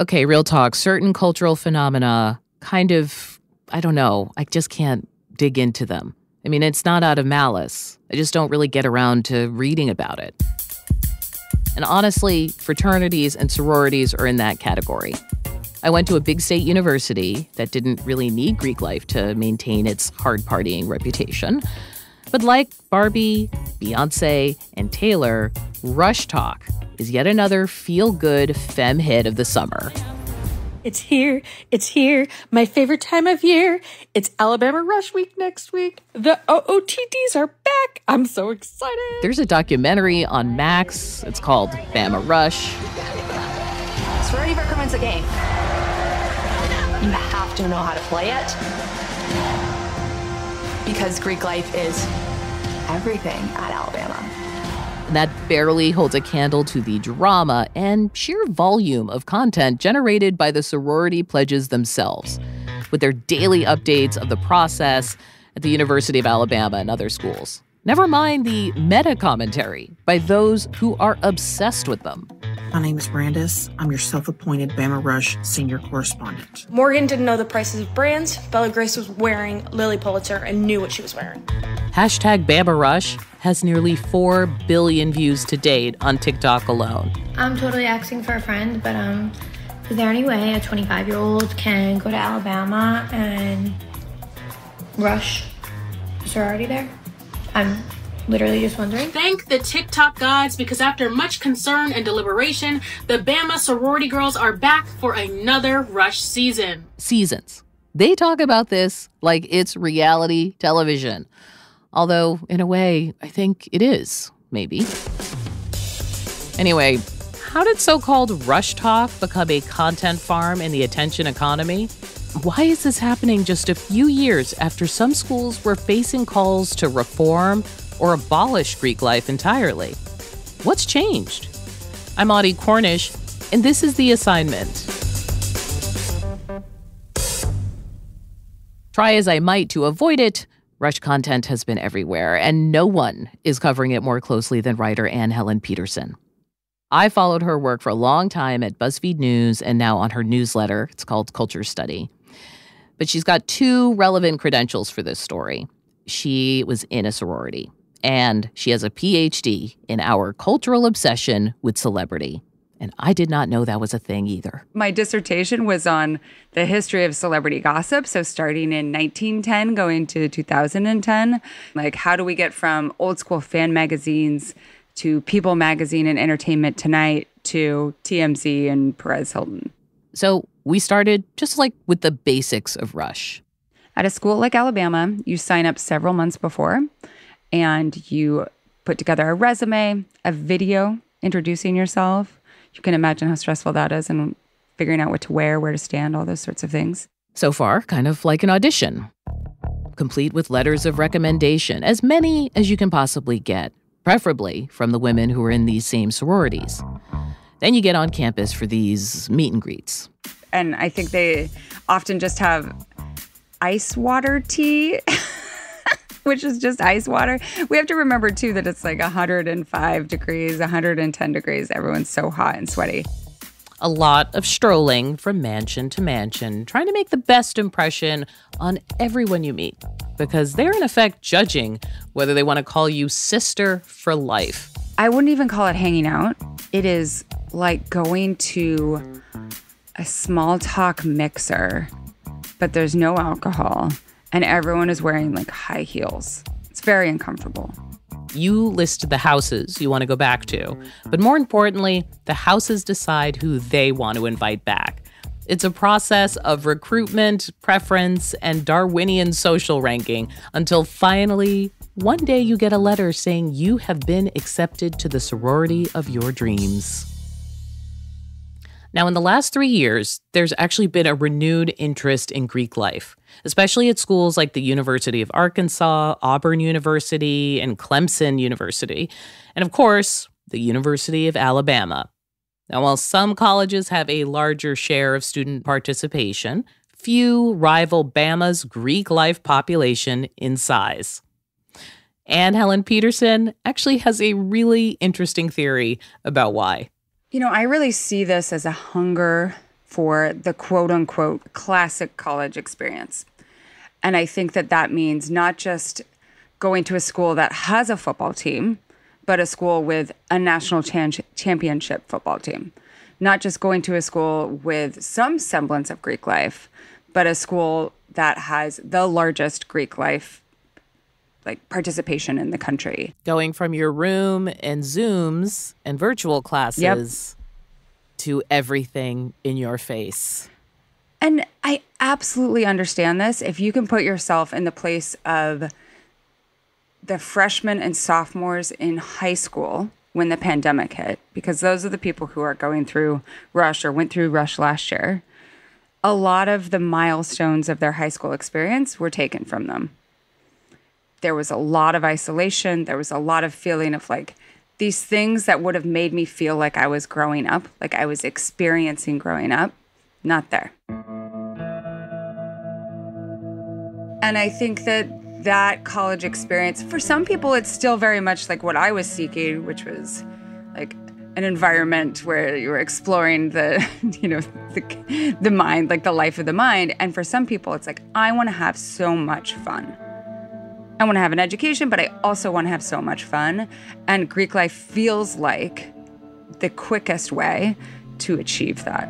Okay, real talk. Certain cultural phenomena kind of, I don't know, I just can't dig into them. I mean, it's not out of malice. I just don't really get around to reading about it. And honestly, fraternities and sororities are in that category. I went to a big state university that didn't really need Greek life to maintain its hard partying reputation. But like Barbie, Beyonce, and Taylor, RushTok is yet another feel good femme hit of the summer. It's here. It's here. My favorite time of year. It's Alabama Rush Week next week. The OOTDs are back. I'm so excited. There's a documentary on Max. It's called Bama Rush. Sorority recruitment's a game. You have to know how to play it because Greek life is everything at Alabama. That barely holds a candle to the drama and sheer volume of content generated by the sorority pledges themselves, with their daily updates of the process at the University of Alabama and other schools. Never mind the meta commentary by those who are obsessed with them. My name is Brandis. I'm your self appointed Bama Rush senior correspondent. Morgan didn't know the prices of brands. Bella Grace was wearing Lilly Pulitzer and knew what she was wearing. Hashtag Bama Rush has nearly 4 billion views to date on TikTok alone. I'm totally asking for a friend, but um, is there any way a 25 year old can go to Alabama and rush sorority there? I'm literally just wondering. Thank the TikTok gods because after much concern and deliberation, the Bama sorority girls are back for another rush season. Seasons. They talk about this like it's reality television. Although, in a way, I think it is, maybe. Anyway, how did so called RushTok become a content farm in the attention economy? Why is this happening just a few years after some schools were facing calls to reform or abolish Greek life entirely? What's changed? I'm Audie Cornish, and this is The Assignment. Try as I might to avoid it, Rush content has been everywhere, and no one is covering it more closely than writer Anne Helen Petersen. I followed her work for a long time at BuzzFeed News and now on her newsletter. It's called Culture Study. But she's got two relevant credentials for this story. She was in a sorority, and she has a PhD in our cultural obsession with celebrity. And I did not know that was a thing either. My dissertation was on the history of celebrity gossip. So, starting in 1910, going to 2010, like, how do we get from old school fan magazines to People Magazine and Entertainment Tonight to TMZ and Perez Hilton? So, we started just like with the basics of Rush. At a school like Alabama, you sign up several months before and you put together a resume, a video introducing yourself. You can imagine how stressful that is and figuring out what to wear, where to stand, all those sorts of things. So far, kind of like an audition, complete with letters of recommendation, as many as you can possibly get, preferably from the women who are in these same sororities. Then you get on campus for these meet and greets. And I think they often just have ice water tea. which is just ice water. We have to remember too that it's like 105 degrees, 110 degrees. Everyone's so hot and sweaty. A lot of strolling from mansion to mansion, trying to make the best impression on everyone you meet, because they're in effect judging whether they want to call you sister for life. I wouldn't even call it hanging out. It is like going to a small talk mixer, but there's no alcohol and everyone is wearing like high heels. It's very uncomfortable. You list the houses you want to go back to, but more importantly, the houses decide who they want to invite back. It's a process of recruitment, preference, and Darwinian social ranking until finally, one day you get a letter saying you have been accepted to the sorority of your dreams. Now, in the last three years, there's actually been a renewed interest in Greek life, especially at schools like the University of Arkansas, Auburn University, and Clemson University, and of course, the University of Alabama. Now, while some colleges have a larger share of student participation, few rival Bama's Greek life population in size. Anne Helen Petersen actually has a really interesting theory about why. You know, I really see this as a hunger for the quote unquote classic college experience. And I think that that means not just going to a school that has a football team, but a school with a national chan- championship football team. Not just going to a school with some semblance of Greek life, but a school that has the largest Greek life like participation in the country. Going from your room and Zooms and virtual classes yep. to everything in your face. And I absolutely understand this. If you can put yourself in the place of the freshmen and sophomores in high school when the pandemic hit, because those are the people who are going through Rush or went through Rush last year, a lot of the milestones of their high school experience were taken from them. There was a lot of isolation. There was a lot of feeling of like these things that would have made me feel like I was growing up, like I was experiencing growing up, not there. And I think that that college experience, for some people, it's still very much like what I was seeking, which was like an environment where you were exploring the, you know, the, the mind, like the life of the mind. And for some people, it's like, I want to have so much fun. I want to have an education, but I also want to have so much fun. And Greek life feels like the quickest way to achieve that.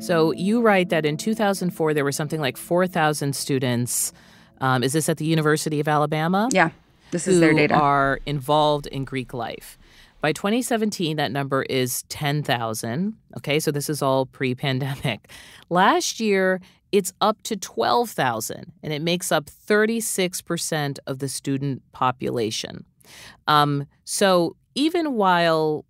So you write that in 2004 there were something like 4,000 students. Um, is this at the University of Alabama? Yeah, this is their data. Are involved in Greek life. By 2017, that number is 10,000. Okay, so this is all pre-pandemic. Last year, it's up to 12,000, and it makes up 36% of the student population. Um, so even while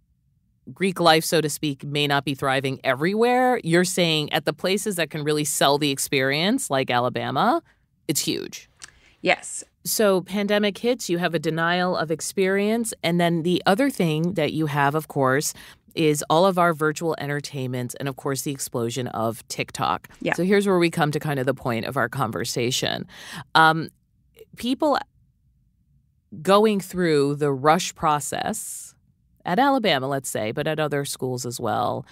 Greek life, so to speak, may not be thriving everywhere, you're saying at the places that can really sell the experience, like Alabama, it's huge. Yes. So, pandemic hits, you have a denial of experience. And then the other thing that you have, of course, is all of our virtual entertainments and, of course, the explosion of TikTok. Yeah. So, here's where we come to kind of the point of our conversation. Um, people going through the rush process at Alabama, let's say, but at other schools as well,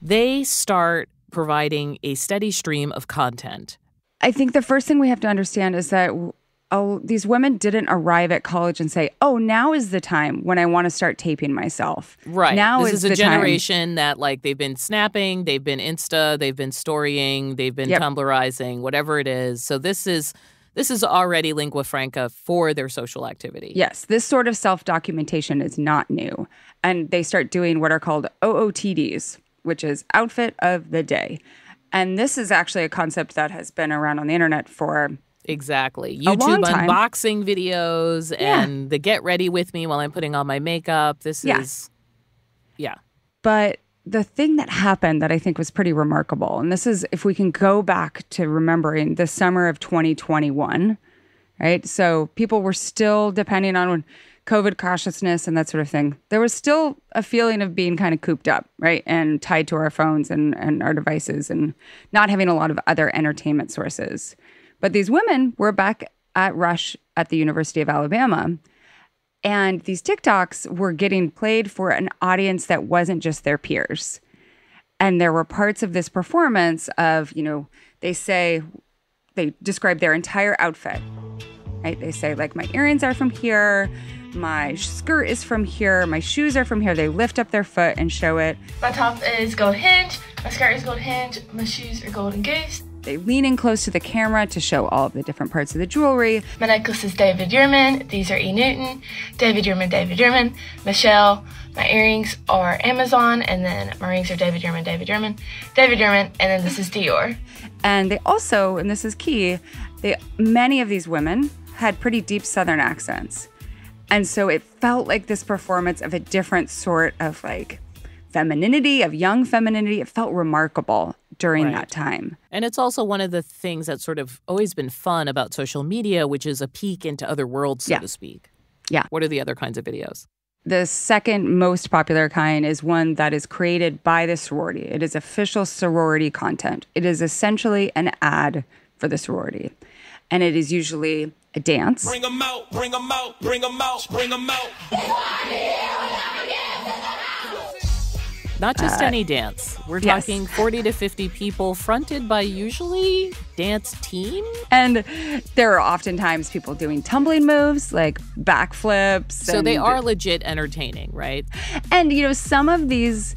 they start providing a steady stream of content. I think the first thing we have to understand is that oh, these women didn't arrive at college and say, "Oh, now is the time when I want to start taping myself." Right. Now this is, is a generation time. that like they've been snapping, they've been Insta, they've been storying, they've been yep. Tumblrizing, whatever it is. So this is this is already lingua franca for their social activity. Yes, this sort of self documentation is not new. And they start doing what are called OOTDs, which is outfit of the day. And this is actually a concept that has been around on the internet for Exactly. YouTube unboxing videos yeah. and the get ready with me while I'm putting on my makeup. This yeah. is, yeah. But the thing that happened that I think was pretty remarkable, and this is if we can go back to remembering the summer of 2021, right? So people were still depending on COVID cautiousness and that sort of thing. There was still a feeling of being kind of cooped up, right? And tied to our phones and, and our devices and not having a lot of other entertainment sources. But these women were back at Rush at the University of Alabama and these TikToks were getting played for an audience that wasn't just their peers. And there were parts of this performance of, you know, they say, they describe their entire outfit, right? They say, like, my earrings are from here, my skirt is from here, my shoes are from here. They lift up their foot and show it. My top is gold hinge, my skirt is gold hinge, my shoes are golden goose. They lean in close to the camera to show all of the different parts of the jewelry. My necklace is David Yurman. These are E. Newton. David Yurman, David Yurman. Michelle. My earrings are Amazon, and then my rings are David Yurman, David Yurman, David Yurman, and then this is Dior. And they also, and this is key, they many of these women had pretty deep Southern accents. And so it felt like this performance of a different sort of like femininity, of young femininity. It felt remarkable during right. that time. And it's also one of the things that's sort of always been fun about social media, which is a peek into other worlds, so yeah. to speak. Yeah. What are the other kinds of videos? The second most popular kind is one that is created by the sorority. It is official sorority content. It is essentially an ad for the sorority. And it is usually a dance. Bring them out, bring them out, bring them out, bring them out. Not just uh, any dance. We're yes. talking 40 to 50 people fronted by usually dance team. And there are oftentimes people doing tumbling moves like backflips. So they are legit entertaining, right? And, you know, some of these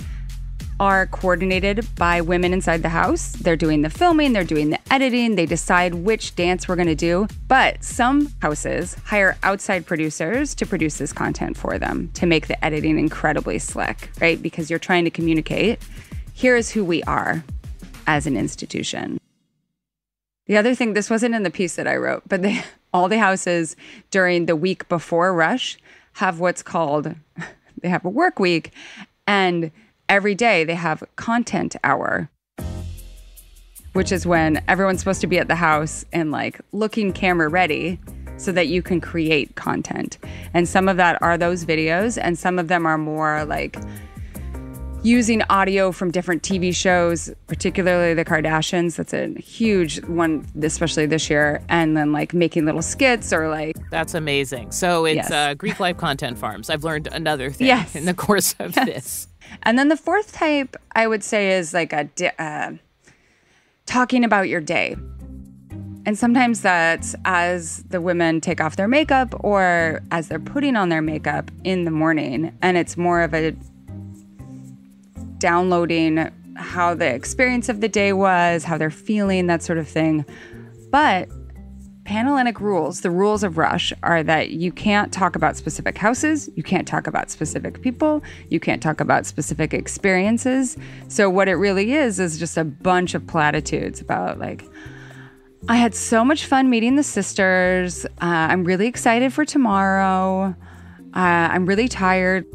are coordinated by women inside the house. They're doing the filming, they're doing the editing, they decide which dance we're going to do. But some houses hire outside producers to produce this content for them to make the editing incredibly slick, right? Because you're trying to communicate here's who we are as an institution. The other thing, this wasn't in the piece that I wrote, but they, all the houses during the week before Rush have what's called they have a work week and every day they have content hour which is when everyone's supposed to be at the house and like looking camera ready so that you can create content. And some of that are those videos and some of them are more like using audio from different TV shows, particularly the Kardashians. That's a huge one, especially this year. And then like making little skits or like That's amazing. So it's Yes. uh, Greek Life Content Farms. I've learned another thing Yes. in the course of this. And then the fourth type, I would say, is like a di- uh, talking about your day. And sometimes that's as the women take off their makeup or as they're putting on their makeup in the morning. And it's more of a downloading how the experience of the day was, how they're feeling, that sort of thing. But Panhellenic rules, the rules of Rush, are that you can't talk about specific houses, you can't talk about specific people, you can't talk about specific experiences. So, what it really is, is just a bunch of platitudes about, like, I had so much fun meeting the sisters. Uh, I'm really excited for tomorrow. Uh, I'm really tired.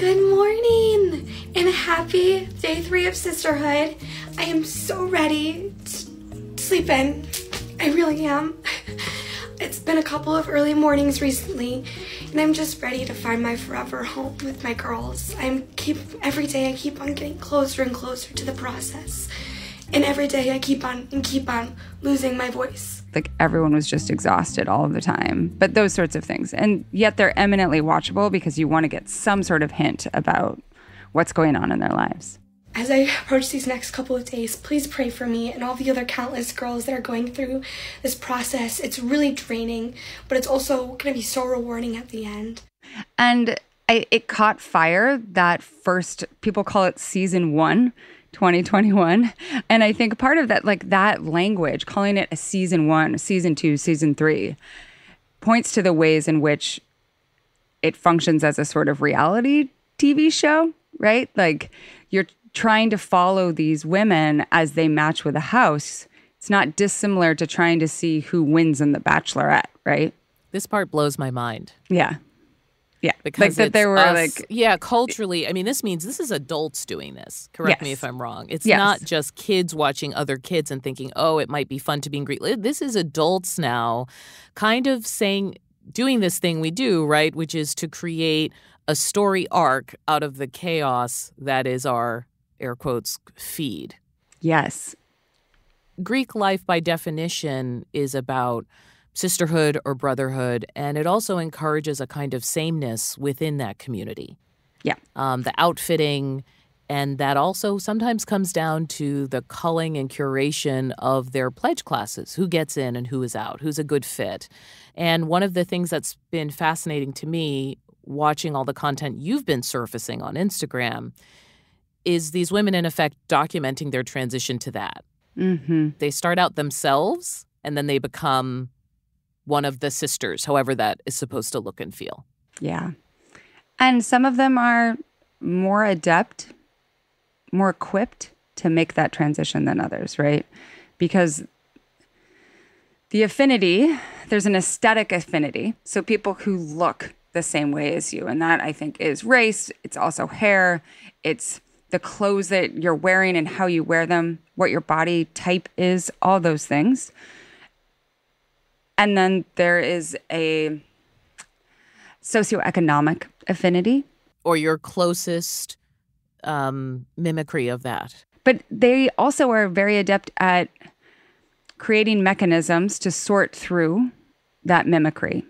Good morning and happy day three of sisterhood. I am so ready to sleep in. I really am. It's been a couple of early mornings recently, and I'm just ready to find my forever home with my girls. I'm keep every day I keep on getting closer and closer to the process. And every day I keep on and keep on losing my voice. like everyone was just exhausted all of the time but those sorts of things and yet they're eminently watchable because you want to get some sort of hint about what's going on in their lives As I approach these next couple of days, please pray for me and all the other countless girls that are going through this process. It's really draining, but it's also going to be so rewarding at the end. and I, it caught fire that first people call it season one 2021 and i think part of that like that language calling it a season one season two season three points to the ways in which it functions as a sort of reality TV show, right? Like you're trying to follow these women as they match with a house. It's not dissimilar to trying to see who wins in The Bachelorette, right? This part blows my mind. Yeah. Yeah. Because like that there were us- like yeah culturally i mean this means this is adults doing this correct me if i'm wrong it's Yes. not just kids watching other kids and thinking oh it might be fun to be in greek this is adults now kind of saying doing this thing we do right which is to create a story arc out of the chaos that is our air quotes feed yes. Greek life, by definition, is about sisterhood or brotherhood, and it also encourages a kind of sameness within that community. Yeah. Um, the outfitting, and that also sometimes comes down to the culling and curation of their pledge classes who gets in and who is out, who's a good fit. And one of the things that's been fascinating to me watching all the content you've been surfacing on Instagram is these women, in effect, documenting their transition to that Mm-hmm. they start out themselves and then they become one of the sisters, however that is supposed to look and feel. Yeah. And some of them are more adept, more equipped to make that transition than others, right? Because the affinity, there's an aesthetic affinity. So people who look the same way as you. And that I think is race, it's also hair, it's the clothes that you're wearing and how you wear them, what your body type is, all those things. And then there is a socioeconomic affinity, Or your closest um, mimicry of that. but they also are very adept at creating mechanisms to sort through that mimicry.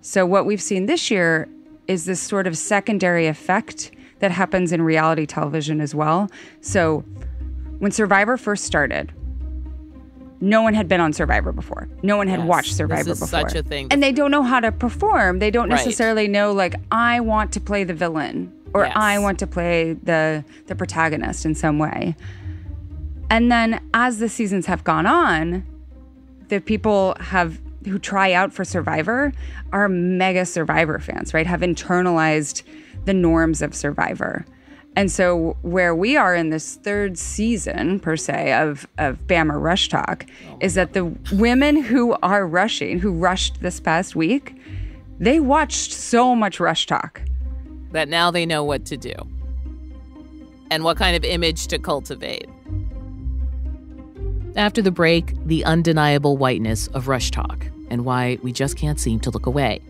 So, what we've seen this year is this sort of secondary effect that happens in reality television as well. So when Survivor first started, no one had been on Survivor before. No one had Yes, watched this Survivor is before. such a thing. And they don't know how to perform. They don't Right. necessarily know like I want to play the villain or Yes. I want to play the the protagonist in some way. And then as the seasons have gone on, the people have who try out for Survivor are mega Survivor fans, right? Have internalized the norms of Survivor. And so where we are in this third season per se of of Bama RushTok oh is that the women who are rushing, who rushed this past week, they watched so much RushTok. that now they know what to do and what kind of image to cultivate. After the break, the undeniable whiteness of RushTok and why we just can't seem to look away.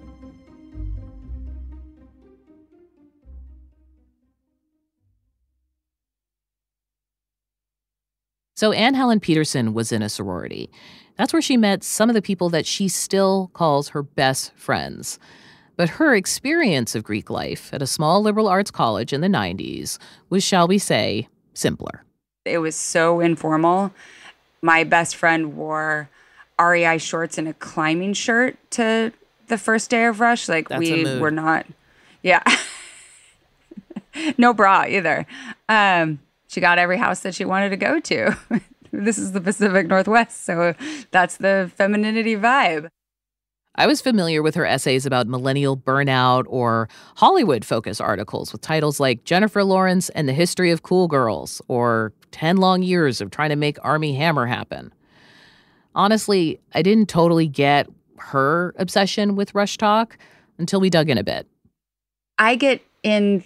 So, Anne Helen Petersen was in a sorority. That's where she met some of the people that she still calls her best friends. But her experience of Greek life at a small liberal arts college in the 90s was, shall we say, simpler. It was so informal. My best friend wore REI shorts and a climbing shirt to the first day of Rush. Like That's a we mood. were not, yeah. no bra either. Um, she got every house that she wanted to go to. this is the Pacific Northwest, so that's the femininity vibe. I was familiar with her essays about millennial burnout or Hollywood focus articles with titles like Jennifer Lawrence and the History of Cool Girls or 10 Long Years of Trying to Make Armie Hammer Happen. Honestly, I didn't totally get her obsession with RushTok until we dug in a bit. I get in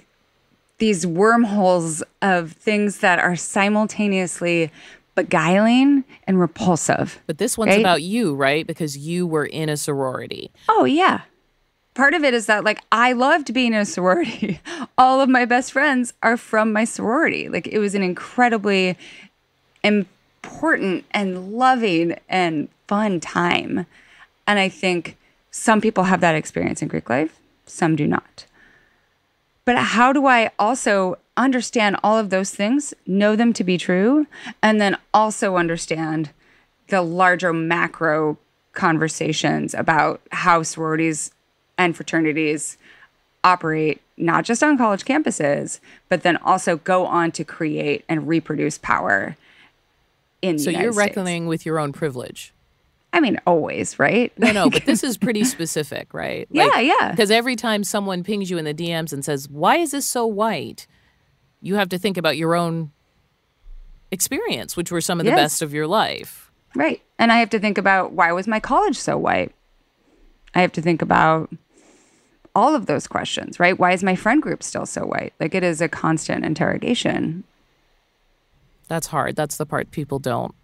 these wormholes of things that are simultaneously beguiling and repulsive. But this one's Right? about you, right? Because you were in a sorority. Oh, yeah. Part of it is that, like, I loved being in a sorority. All of my best friends are from my sorority. Like, it was an incredibly important and loving and fun time. And I think some people have that experience in Greek life, some do not. But how do I also understand all of those things, know them to be true, and then also understand the larger macro conversations about how sororities and fraternities operate not just on college campuses, but then also go on to create and reproduce power in the So you're States. reckoning with your own privilege. I mean, always, right? No, no, but this is pretty specific, right? Yeah, yeah. Because every time someone pings you in the DMs and says, Why is this so white? You have to think about your own experience, which were some of the Yes. best of your life. Right. And I have to think about why was my college so white? I have to think about all of those questions, right? Why is my friend group still so white? Like it is a constant interrogation. That's hard. That's the part people don't.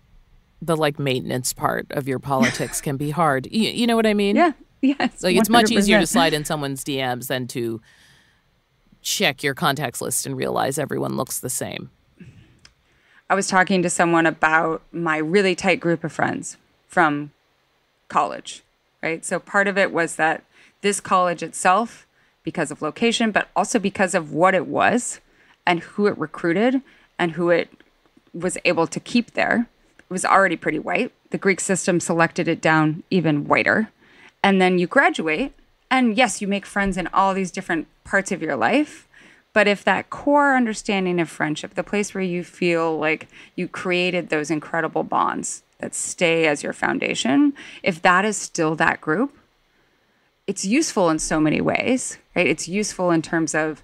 The like maintenance part of your politics can be hard. You, you know what I mean? Yeah. Yes. Like it's much easier to slide in someone's DMs than to check your contacts list and realize everyone looks the same. I was talking to someone about my really tight group of friends from college, right? So part of it was that this college itself, because of location, but also because of what it was and who it recruited and who it was able to keep there, was already pretty white. The Greek system selected it down even whiter. And then you graduate, and yes, you make friends in all these different parts of your life. But if that core understanding of friendship, the place where you feel like you created those incredible bonds that stay as your foundation, if that is still that group, it's useful in so many ways, right? It's useful in terms of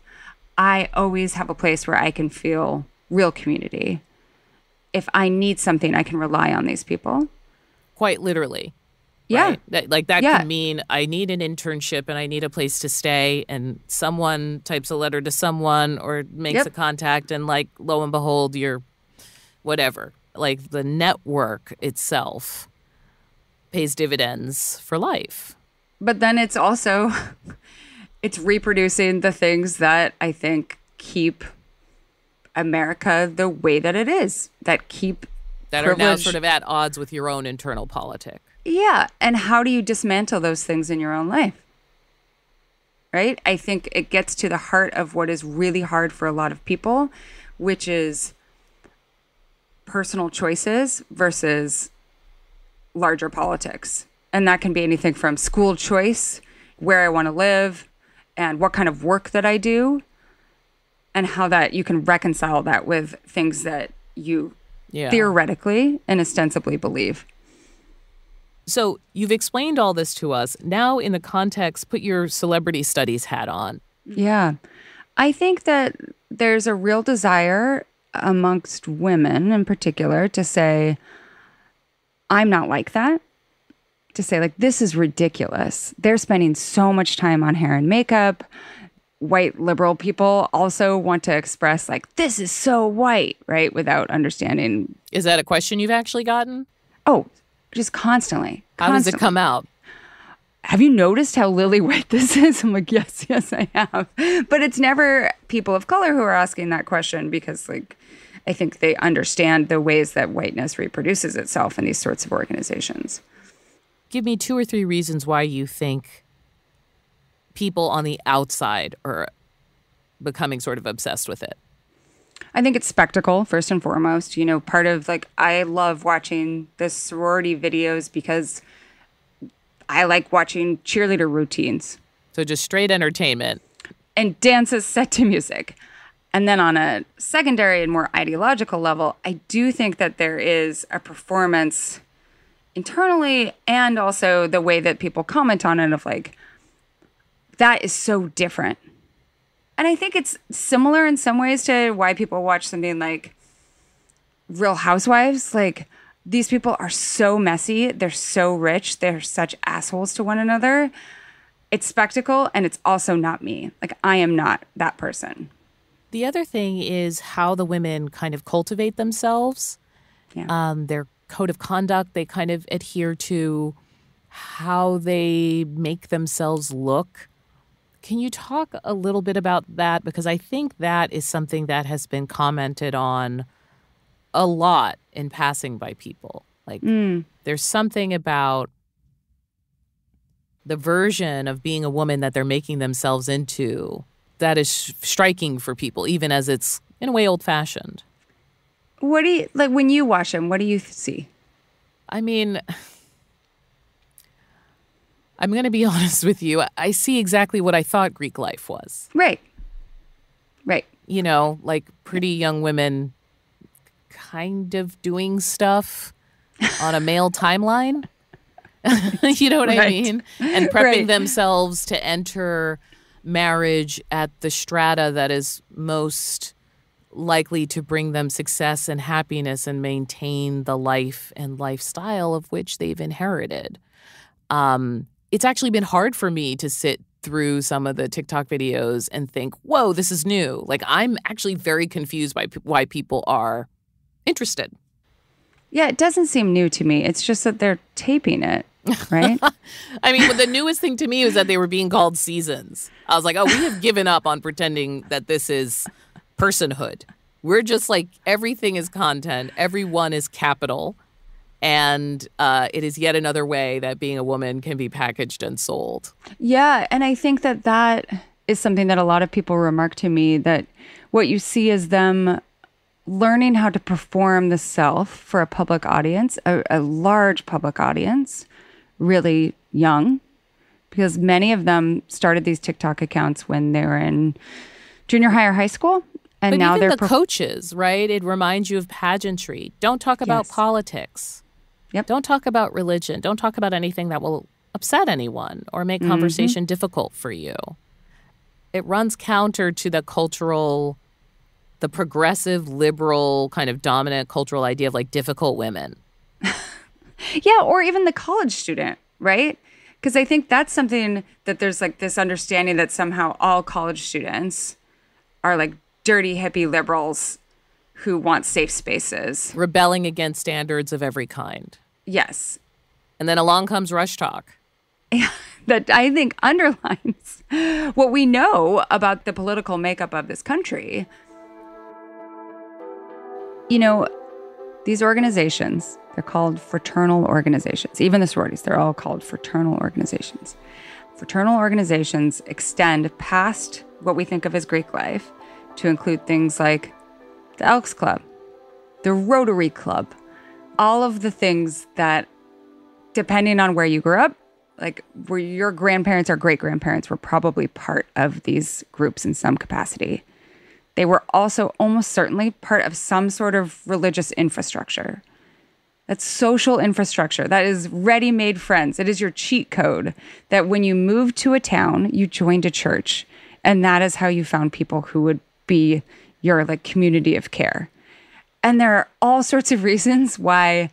I always have a place where I can feel real community. If I need something, I can rely on these people. Quite literally. Yeah. right? That, like that Yeah. could mean I need an internship and I need a place to stay, and someone types a letter to someone or makes Yep. a contact, and like lo and behold, you're whatever. Like the network itself pays dividends for life. but then it's also it's reproducing the things that i think keep america the way that it is that keep That are now sort of at odds with your own internal politic. yeah and how do you dismantle those things in your own life right? I think it gets to the heart of what is really hard for a lot of people, which is personal choices versus larger politics. And that can be anything from school choice, where I want to live, and what kind of work that I do, and how that you can reconcile that with things that you Yeah. theoretically and ostensibly believe. So you've explained all this to us. Now, in the context, put your celebrity studies hat on. Yeah. I think that there's a real desire amongst women in particular to say, I'm not like that. To say, like, this is ridiculous. They're spending so much time on hair and makeup. White liberal people also want to express, like, this is so white, right? Without understanding, Is that a question you've actually gotten? oh, just constantly. How does it come out? have you noticed how lily white this is? I'm like, yes, yes, I have. But it's never people of color who are asking that question because, like, I think they understand the ways that whiteness reproduces itself in these sorts of organizations. Give me two or three reasons why you think people on the outside are becoming sort of obsessed with it. I think it's spectacle first and foremost. You know, part of like I love watching the sorority videos because I like watching cheerleader routines. So just straight entertainment. and dances set to music. And then on a secondary and more ideological level, I do think that there is a performance internally and also the way that people comment on it of like, that is so different. And I think it's similar in some ways to why people watch something like Real Housewives. Like, these people are so messy, they're so rich, they're such assholes to one another it's spectacle and it's also not me. Like I am not that person. The other thing is how the women kind of cultivate themselves, Yeah. um, their code of conduct. They kind of adhere to how they make themselves look. Can you talk a little bit about that? Because I think that is something that has been commented on a lot in passing by people. Like, hmm. there's something about the version of being a woman that they're making themselves into that is sh- striking for people, even as it's in a way old fashioned. What do you like when you watch them? What do you see? I mean, I'm going to be honest with you. I see exactly what I thought Greek life was. Right. Right. You know, like pretty young women kind of doing stuff on a male timeline. you know what I mean? And prepping Right. themselves to enter marriage at the strata that is most likely to bring them success and happiness and maintain the life and lifestyle of which they've inherited. Um, it's actually been hard for me to sit through some of the TikTok videos and think, whoa, this is new. Like, I'm actually very confused by pe- why people are interested. Yeah, it doesn't seem new to me. It's just that they're taping it, right? I mean, the newest thing to me was that they were being called seasons. I was like, oh, we have given up on pretending that this is personhood. We're just like, everything is content, everyone is capital. And uh, it is yet another way that being a woman can be packaged and sold. yeah, and I think that that is something that a lot of people remark to me that what you see is them learning how to perform the self for a public audience, a, a large public audience, really young, because many of them started these TikTok accounts when they were in junior high or high school, and But now even they're the coaches, right? It reminds you of pageantry. Don't talk about Yes. politics. Yep. Don't talk about religion. Don't talk about anything that will upset anyone or make Mm-hmm. conversation difficult for you. It runs counter to the cultural, the progressive, liberal, kind of dominant cultural idea of like difficult women. Yeah, or even the college student, right? Because I think that's something that there's like this understanding that somehow all college students are like dirty hippie liberals who want safe spaces. rebelling against standards of every kind. Yes. And then along comes RushTok. That I think underlines what we know about the political makeup of this country. You know, these organizations, they're called fraternal organizations. Even the sororities, they're all called fraternal organizations. fraternal organizations extend past what we think of as Greek life to include things like the Elks Club, the Rotary Club, all of the things that, depending on where you grew up, like where your grandparents or great grandparents were probably part of these groups in some capacity. They were also almost certainly part of some sort of religious infrastructure. That's social infrastructure. That is ready made friends. It is your cheat code that when you moved to a town, you joined a church. And that is how you found people who would be your like community of care. And there are all sorts of reasons why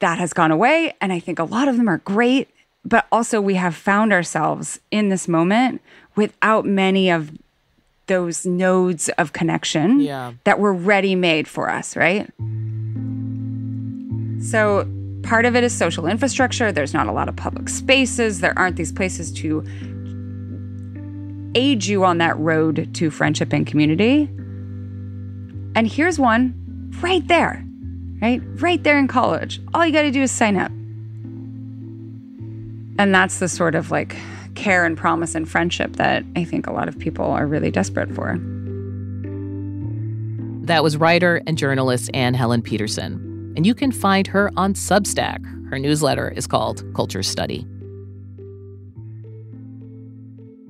that has gone away. And I think a lot of them are great. But also, we have found ourselves in this moment without many of those nodes of connection Yeah. that were ready made for us, right? So, part of it is social infrastructure. There's not a lot of public spaces. There aren't these places to aid you on that road to friendship and community. And here's one right there, right? Right there in college. All you got to do is sign up. And that's the sort of like care and promise and friendship that I think a lot of people are really desperate for. That was writer and journalist Anne Helen Petersen. And you can find her on Substack. Her newsletter is called Culture Study.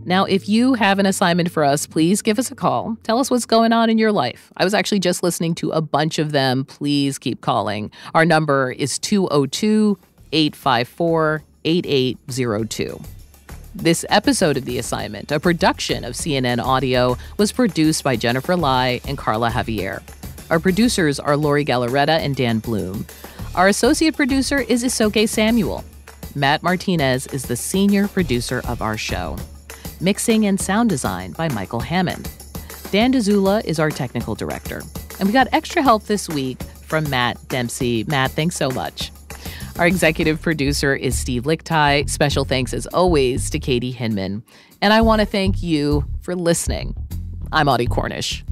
Now, if you have an assignment for us, please give us a call. Tell us what's going on in your life. I was actually just listening to a bunch of them. Please keep calling. Our number is 202 854 8802. This episode of The Assignment, a production of CNN Audio, was produced by Jennifer Lai and Carla Javier. Our producers are Lori Galarreta and Dan Bloom. Our associate producer is Isoke Samuel. Matt Martinez is the senior producer of our show. Mixing and sound design by Michael Hammond. Dan Dzula is our technical director. And we got extra help this week from Matt Dempsey. Matt, thanks so much. Our executive producer is Steve Lickteig. Special thanks, as always, to Katie Hinman. And I want to thank you for listening. I'm Audie Cornish.